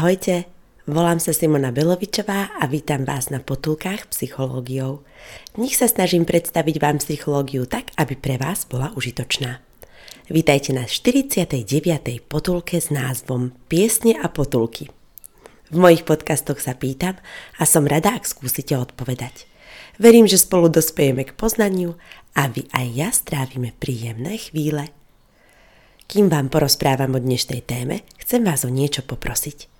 Ahojte, volám sa Simona Belovičová a vítam vás na potulkách psychológiou. V nich sa snažím predstaviť vám psychológiu tak, aby pre vás bola užitočná. Vítajte na 49. potulke s názvom Piesne a potulky. V mojich podcastoch sa pýtam a som rada, ak skúsite odpovedať. Verím, že spolu dospejeme k poznaniu a vy aj ja strávime príjemné chvíle. Kým vám porozprávam o dnešnej téme, chcem vás o niečo poprosiť.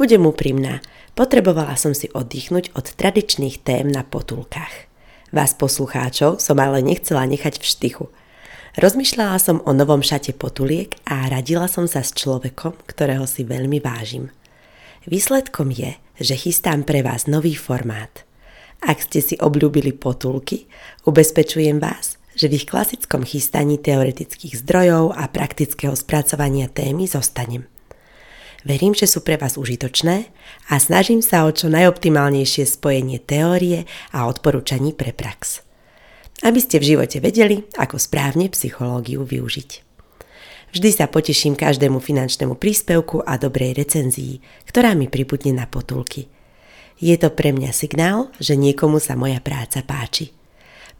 Budem úprimná, potrebovala som si oddychnúť od tradičných tém na potulkách. Vás poslucháčov som ale nechcela nechať v štychu. Rozmýšľala som o novom šate potuliek a radila som sa s človekom, ktorého si veľmi vážim. Výsledkom je, že chystám pre vás nový formát. Ak ste si obľúbili potulky, ubezpečujem vás, že v ich klasickom chystaní teoretických zdrojov a praktického spracovania témy zostanem – Verím, že sú pre vás užitočné a snažím sa o čo najoptimálnejšie spojenie teórie a odporúčaní pre prax. Aby ste v živote vedeli, ako správne psychológiu využiť. Vždy sa poteším každému finančnému príspevku a dobrej recenzii, ktorá mi pribudne na potulky. Je to pre mňa signál, že niekomu sa moja práca páči.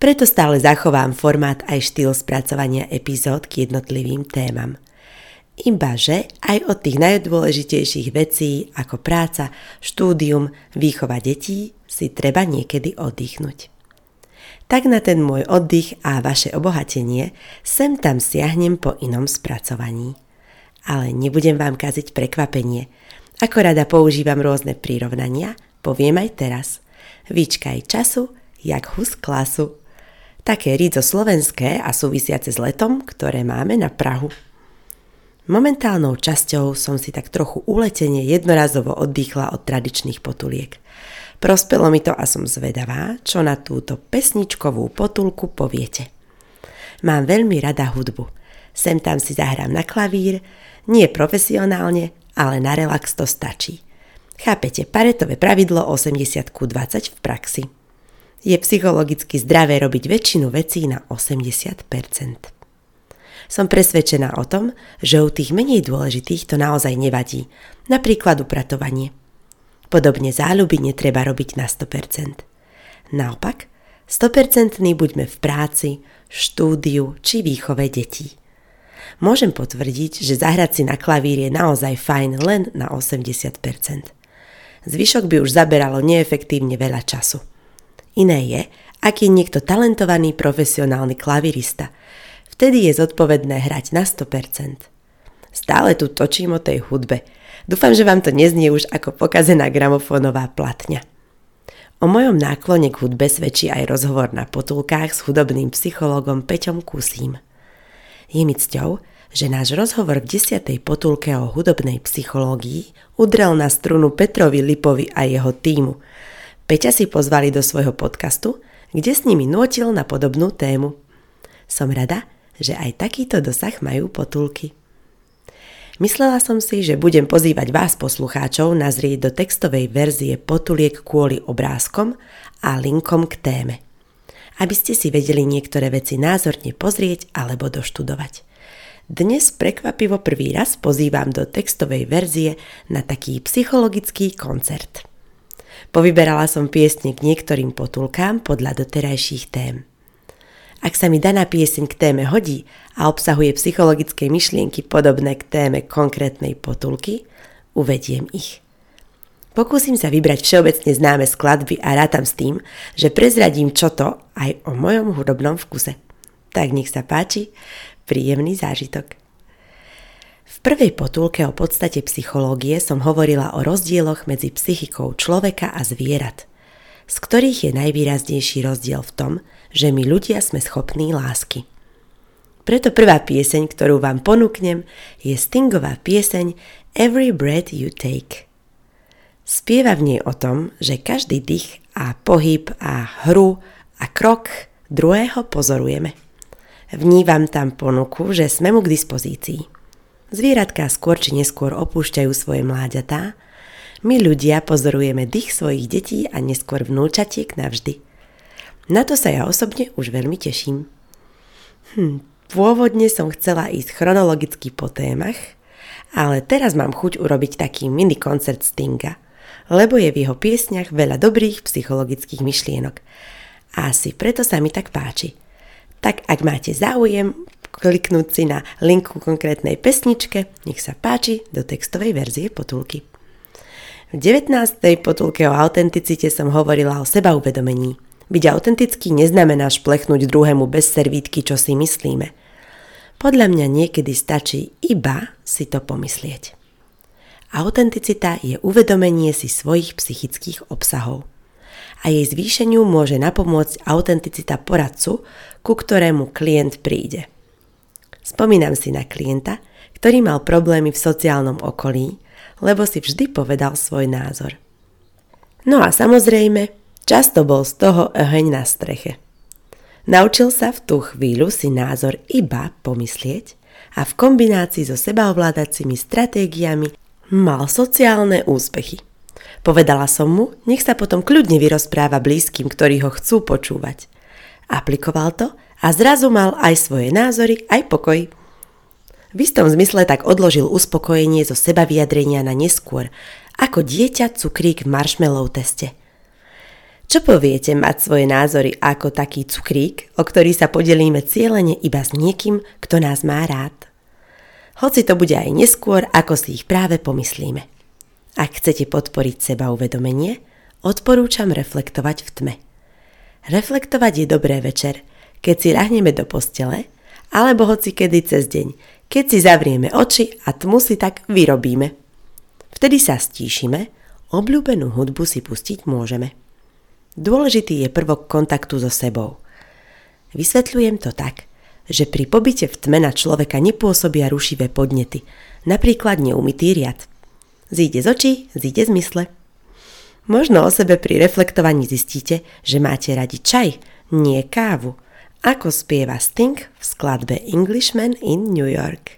Preto stále zachovám formát aj štýl spracovania epizód k jednotlivým témam – Ibaže aj od tých najdôležitejších vecí ako práca, štúdium, výchova detí si treba niekedy oddychnúť. Tak na ten môj oddych a vaše obohatenie sem tam siahnem po inom spracovaní. Ale nebudem vám kaziť prekvapenie. Ako rada používam rôzne prirovnania, poviem aj teraz. Výčkaj času, jak hus klasu. Také rídzo slovenské a súvisiace s letom, ktoré máme na Prahu. Momentálnou časťou som si tak trochu uletenie jednorazovo oddychla od tradičných potuliek. Prospelo mi to a som zvedavá, čo na túto pesničkovú potulku poviete. Mám veľmi rada hudbu. Sem tam si zahrám na klavír, nie profesionálne, ale na relax to stačí. Chápete, paretové pravidlo 80 ku 20 v praxi. Je psychologicky zdravé robiť väčšinu vecí na 80%. Som presvedčená o tom, že u tých menej dôležitých to naozaj nevadí, napríklad upratovanie. Podobne záľuby netreba robiť na 100%. Naopak, 100% buďme v práci, štúdiu či výchove detí. Môžem potvrdiť, že zahrať si na klavír je naozaj fajn len na 80%. Zvyšok by už zaberalo neefektívne veľa času. Iné je, ak je niekto talentovaný profesionálny klavirista, vtedy je zodpovedné hrať na 100%. Stále tu točím o tej hudbe. Dúfam, že vám to neznie už ako pokazená gramofónová platňa. O mojom náklone k hudbe svedčí aj rozhovor na potulkách s hudobným psychologom Peťom Kusím. Je mi cťou, že náš rozhovor v desiatej potulke o hudobnej psychológii udrel na strunu Petrovi Lipovi a jeho týmu. Peťa si pozvali do svojho podcastu, kde s nimi nutil na podobnú tému. Som rada, že aj takýto dosah majú potulky. Myslela som si, že budem pozývať vás poslucháčov nazrieť do textovej verzie potuliek kvôli obrázkom a linkom k téme. Aby ste si vedeli niektoré veci názorne pozrieť alebo doštudovať. Dnes prekvapivo prvý raz pozývam do textovej verzie na taký psychologický koncert. Povyberala som piesne k niektorým potulkám podľa doterajších tém. Ak sa mi daná pieseň k téme hodí a obsahuje psychologické myšlienky podobné k téme konkrétnej potulky, uvediem ich. Pokúsim sa vybrať všeobecne známe skladby a rátam s tým, že prezradím čo to aj o mojom hudobnom vkuse. Tak nech sa páči, príjemný zážitok. V prvej potulke o podstate psychológie som hovorila o rozdieloch medzi psychikou človeka a zvierat – z ktorých je najvýraznejší rozdiel v tom, že my ľudia sme schopní lásky. Preto prvá pieseň, ktorú vám ponúknem, je Stingová pieseň Every Breath You Take. Spieva v nej o tom, že každý dých a pohyb a hru a krok druhého pozorujeme. Vnívam tam ponuku, že sme mu k dispozícii. Zvieratka skôr či neskôr opúšťajú svoje mláďatá, my ľudia pozorujeme dých svojich detí a neskôr vnúčatiek navždy. Na to sa ja osobne už veľmi teším. Hm, pôvodne som chcela ísť chronologicky po témach, ale teraz mám chuť urobiť taký mini koncert Stinga, lebo je v jeho piesňach veľa dobrých psychologických myšlienok. Asi preto sa mi tak páči. Tak ak máte záujem, kliknúť si na linku konkrétnej pesničke, nech sa páči do textovej verzie potulky. V 19. potulke o autenticite som hovorila o seba uvedomení. Byť autentický neznamená šplechnúť druhému bez servítky, čo si myslíme. Podľa mňa niekedy stačí iba si to pomyslieť. Autenticita je uvedomenie si svojich psychických obsahov. A jej zvýšeniu môže napomôcť autenticita poradcu, ku ktorému klient príde. Spomínam si na klienta, ktorý mal problémy v sociálnom okolí, lebo si vždy povedal svoj názor. No a samozrejme, často bol z toho oheň na streche. Naučil sa v tú chvíľu si názor iba pomyslieť a v kombinácii so sebaovládacími stratégiami mal sociálne úspechy. Povedala som mu, nech sa potom kľudne vyrozpráva blízkym, ktorí ho chcú počúvať. Aplikoval to a zrazu mal aj svoje názory, aj pokoj. V istom zmysle tak odložil uspokojenie zo seba vyjadrenia na neskôr, ako dieťa cukrík v marshmallow teste. Čo poviete mať svoje názory ako taký cukrík, o ktorý sa podelíme cieľene iba s niekým, kto nás má rád? Hoci to bude aj neskôr, ako si ich práve pomyslíme. Ak chcete podporiť seba uvedomenie, odporúčam reflektovať v tme. Reflektovať je dobré večer, keď si ľahneme do postele, alebo hoci kedy cez deň, keď si zavrieme oči a tmu si tak vyrobíme. Vtedy sa stíšime, obľúbenú hudbu si pustiť môžeme. Dôležitý je prvok kontaktu so sebou. Vysvetľujem to tak, že pri pobyte v tme na človeka nepôsobia rušivé podnety, napríklad neumytý riad. Zíde z očí, zíde z mysle. Možno o sebe pri reflektovaní zistíte, že máte radi čaj, nie kávu – ako spieva Sting v skladbe Englishman in New York.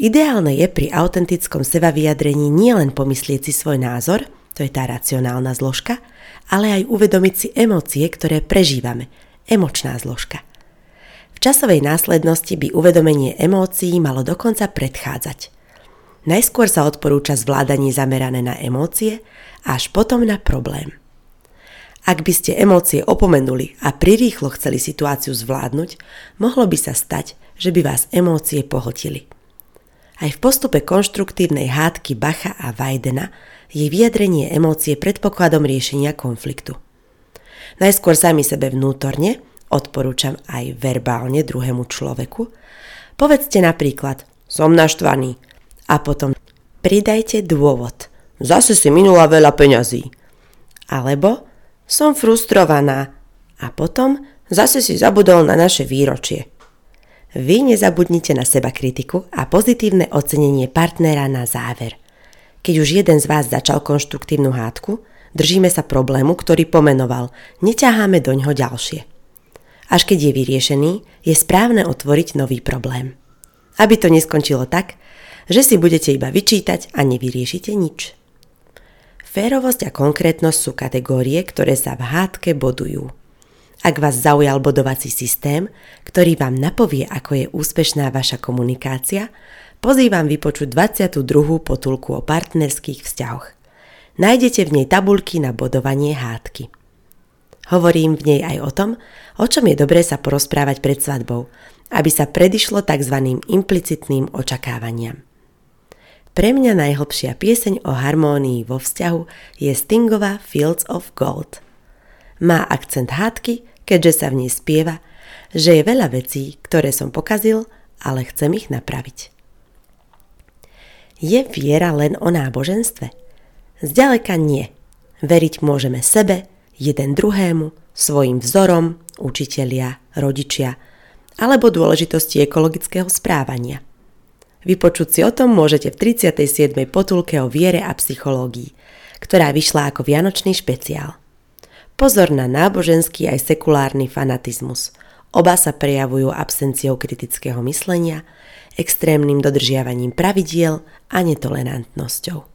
Ideálne je pri autentickom seba vyjadrení nielen pomyslieť si svoj názor, to je tá racionálna zložka, ale aj uvedomiť si emócie, ktoré prežívame, emočná zložka. V časovej následnosti by uvedomenie emócií malo dokonca predchádzať. Najskôr sa odporúča zvládanie zamerané na emócie, až potom na problém. Ak by ste emócie opomenuli a prirýchlo chceli situáciu zvládnuť, mohlo by sa stať, že by vás emócie pohltili. Aj v postupe konštruktívnej hádky Bacha a Vajdena je vyjadrenie emócie predpokladom riešenia konfliktu. Najskôr sami sebe vnútorne, odporúčam aj verbálne druhému človeku, povedzte napríklad som naštvaný a potom pridajte dôvod. Zase si minula veľa peňazí. Alebo som frustrovaná. A potom zase si zabudol na naše výročie. Vy nezabudnite na seba kritiku a pozitívne ocenenie partnera na záver. Keď už jeden z vás začal konštruktívnu hádku, držíme sa problému, ktorý pomenoval, neťaháme doňho ďalšie. Až keď je vyriešený, je správne otvoriť nový problém. Aby to neskončilo tak, že si budete iba vyčítať a nevyriešite nič. Férovosť a konkrétnosť sú kategórie, ktoré sa v hádke bodujú. Ak vás zaujal bodovací systém, ktorý vám napovie, ako je úspešná vaša komunikácia, pozývam vypočuť 22. potulku o partnerských vzťahoch. Nájdete v nej tabulky na bodovanie hádky. Hovorím v nej aj o tom, o čom je dobré sa porozprávať pred svadbou, aby sa predišlo tzv. implicitným očakávaniam. Pre mňa najhlbšia pieseň o harmónii vo vzťahu je Stingová Fields of Gold. Má akcent hádky, keďže sa v nej spieva, že je veľa vecí, ktoré som pokazil, ale chcem ich napraviť. Je viera len o náboženstve? Zďaleka nie. Veriť môžeme sebe, jeden druhému, svojim vzorom, učitelia, rodičia, alebo dôležitosti ekologického správania. Vypočuť si o tom môžete v 37. potulke o viere a psychológii, ktorá vyšla ako vianočný špeciál. Pozor na náboženský aj sekulárny fanatizmus. Oba sa prejavujú absenciou kritického myslenia, extrémnym dodržiavaním pravidiel a netolerantnosťou.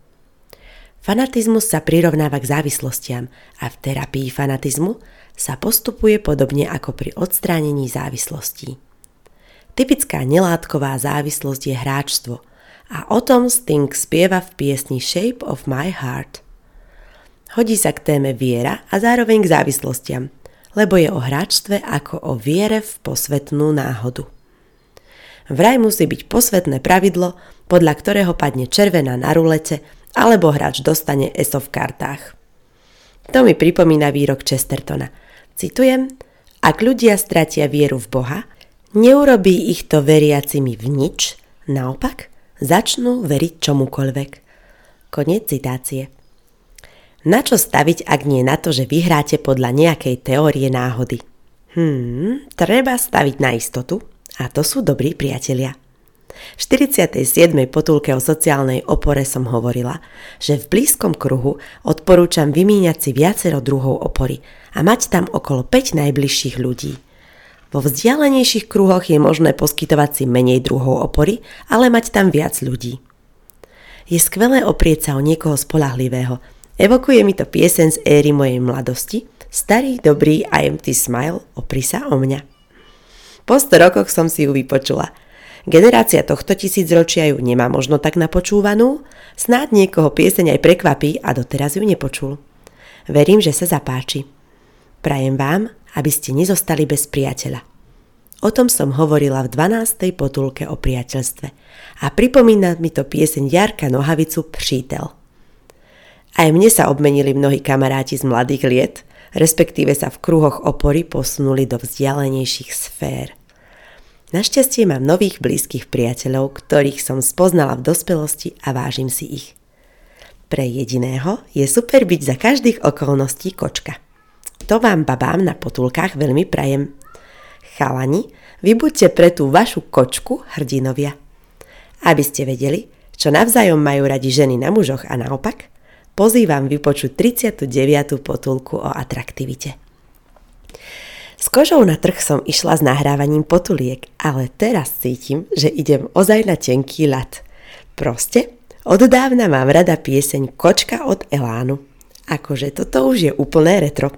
Fanatizmus sa prirovnáva k závislostiam a v terapii fanatizmu sa postupuje podobne ako pri odstránení závislostí. Typická nelátková závislosť je hráčstvo a o tom Sting spieva v piesni Shape of My Heart. Hodí sa k téme viera a zároveň k závislostiam, lebo je o hráčstve ako o viere v posvetnú náhodu. Vraj musí byť posvetné pravidlo, podľa ktorého padne červená na rulete alebo hráč dostane ESO v kartách. To mi pripomína výrok Chestertona. Citujem, ak ľudia stratia vieru v Boha, neurobí ich to veriacimi v nič, naopak začnú veriť čomukoľvek. Konec citácie. Na čo staviť, ak nie na to, že vyhráte podľa nejakej teórie náhody? Hmm, treba staviť na istotu a to sú dobrí priatelia. V 47. potulke o sociálnej opore som hovorila, že v blízkom kruhu odporúčam vymíňať si viacero druhov opory a mať tam okolo 5 najbližších ľudí. Vo vzdialenejších kruhoch je možné poskytovať si menej druhov opory, ale mať tam viac ľudí. Je skvelé oprieť sa o niekoho spolahlivého. Evokuje mi to piesen z éry mojej mladosti, starý, dobrý a empty smile, opri sa o mňa. Po 100 rokoch som si ju vypočula – Generácia tohto tisícročia ju nemá možno tak napočúvanú, snáď niekoho pieseň aj prekvapí a doteraz ju nepočul. Verím, že sa zapáči. Prajem vám, aby ste nezostali bez priateľa. O tom som hovorila v 12. potulke o priateľstve a pripomína mi to pieseň Jarka Nohavicu Přítel. Aj mne sa obmenili mnohí kamaráti z mladých liet, respektíve sa v kruhoch opory posunuli do vzdialenejších sfér. Našťastie mám nových blízkych priateľov, ktorých som spoznala v dospelosti a vážim si ich. Pre jediného je super byť za každých okolností kočka. To vám babám na potulkách veľmi prajem. Chalani, vy buďte pre tú vašu kočku hrdinovia. Aby ste vedeli, čo navzájom majú radi ženy na mužoch a naopak, pozývam vypočuť 39. potulku o atraktivite. S kožou na trh som išla s nahrávaním potuliek, ale teraz cítim, že idem ozaj na tenký ľad. Proste, od dávna mám rada pieseň Kočka od Elánu. Akože toto už je úplné retro.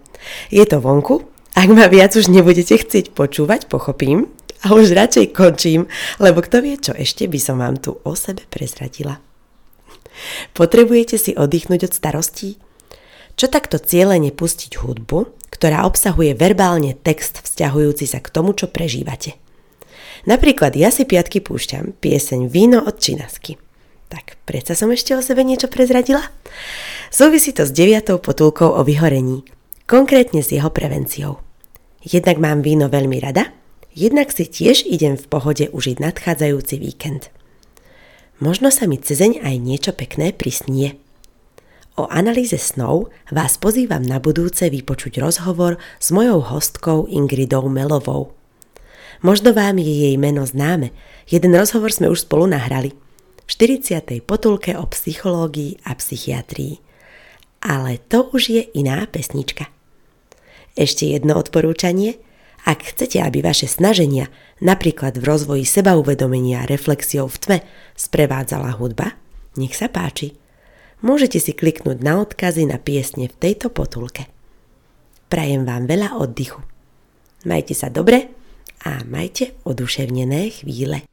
Je to vonku? Ak ma viac už nebudete chcieť počúvať, pochopím. A už radšej končím, lebo kto vie, čo ešte by som vám tu o sebe prezradila. Potrebujete si oddychnúť od starostí? Čo takto cieľene pustiť hudbu, ktorá obsahuje verbálne text vzťahujúci sa k tomu, čo prežívate? Napríklad ja si piatky púšťam pieseň Víno od Činasky. Tak, predsa som ešte o sebe niečo prezradila? Súvisí to s deviatou potulkou o vyhorení, konkrétne s jeho prevenciou. Jednak mám víno veľmi rada, jednak si tiež idem v pohode užiť nadchádzajúci víkend. Možno sa mi cezeň aj niečo pekné prisnie. O analýze snov vás pozývam na budúce vypočuť rozhovor s mojou hostkou Ingridou Melovou. Možno vám je jej meno známe, jeden rozhovor sme už spolu nahrali. V 40. potulke o psychológii a psychiatrii. Ale to už je iná pesnička. Ešte jedno odporúčanie. Ak chcete, aby vaše snaženia, napríklad v rozvoji sebauvedomenia a reflexiou v tme, sprevádzala hudba, nech sa páči môžete si kliknúť na odkazy na piesne v tejto potulke. Prajem vám veľa oddychu. Majte sa dobre a majte oduševnené chvíle.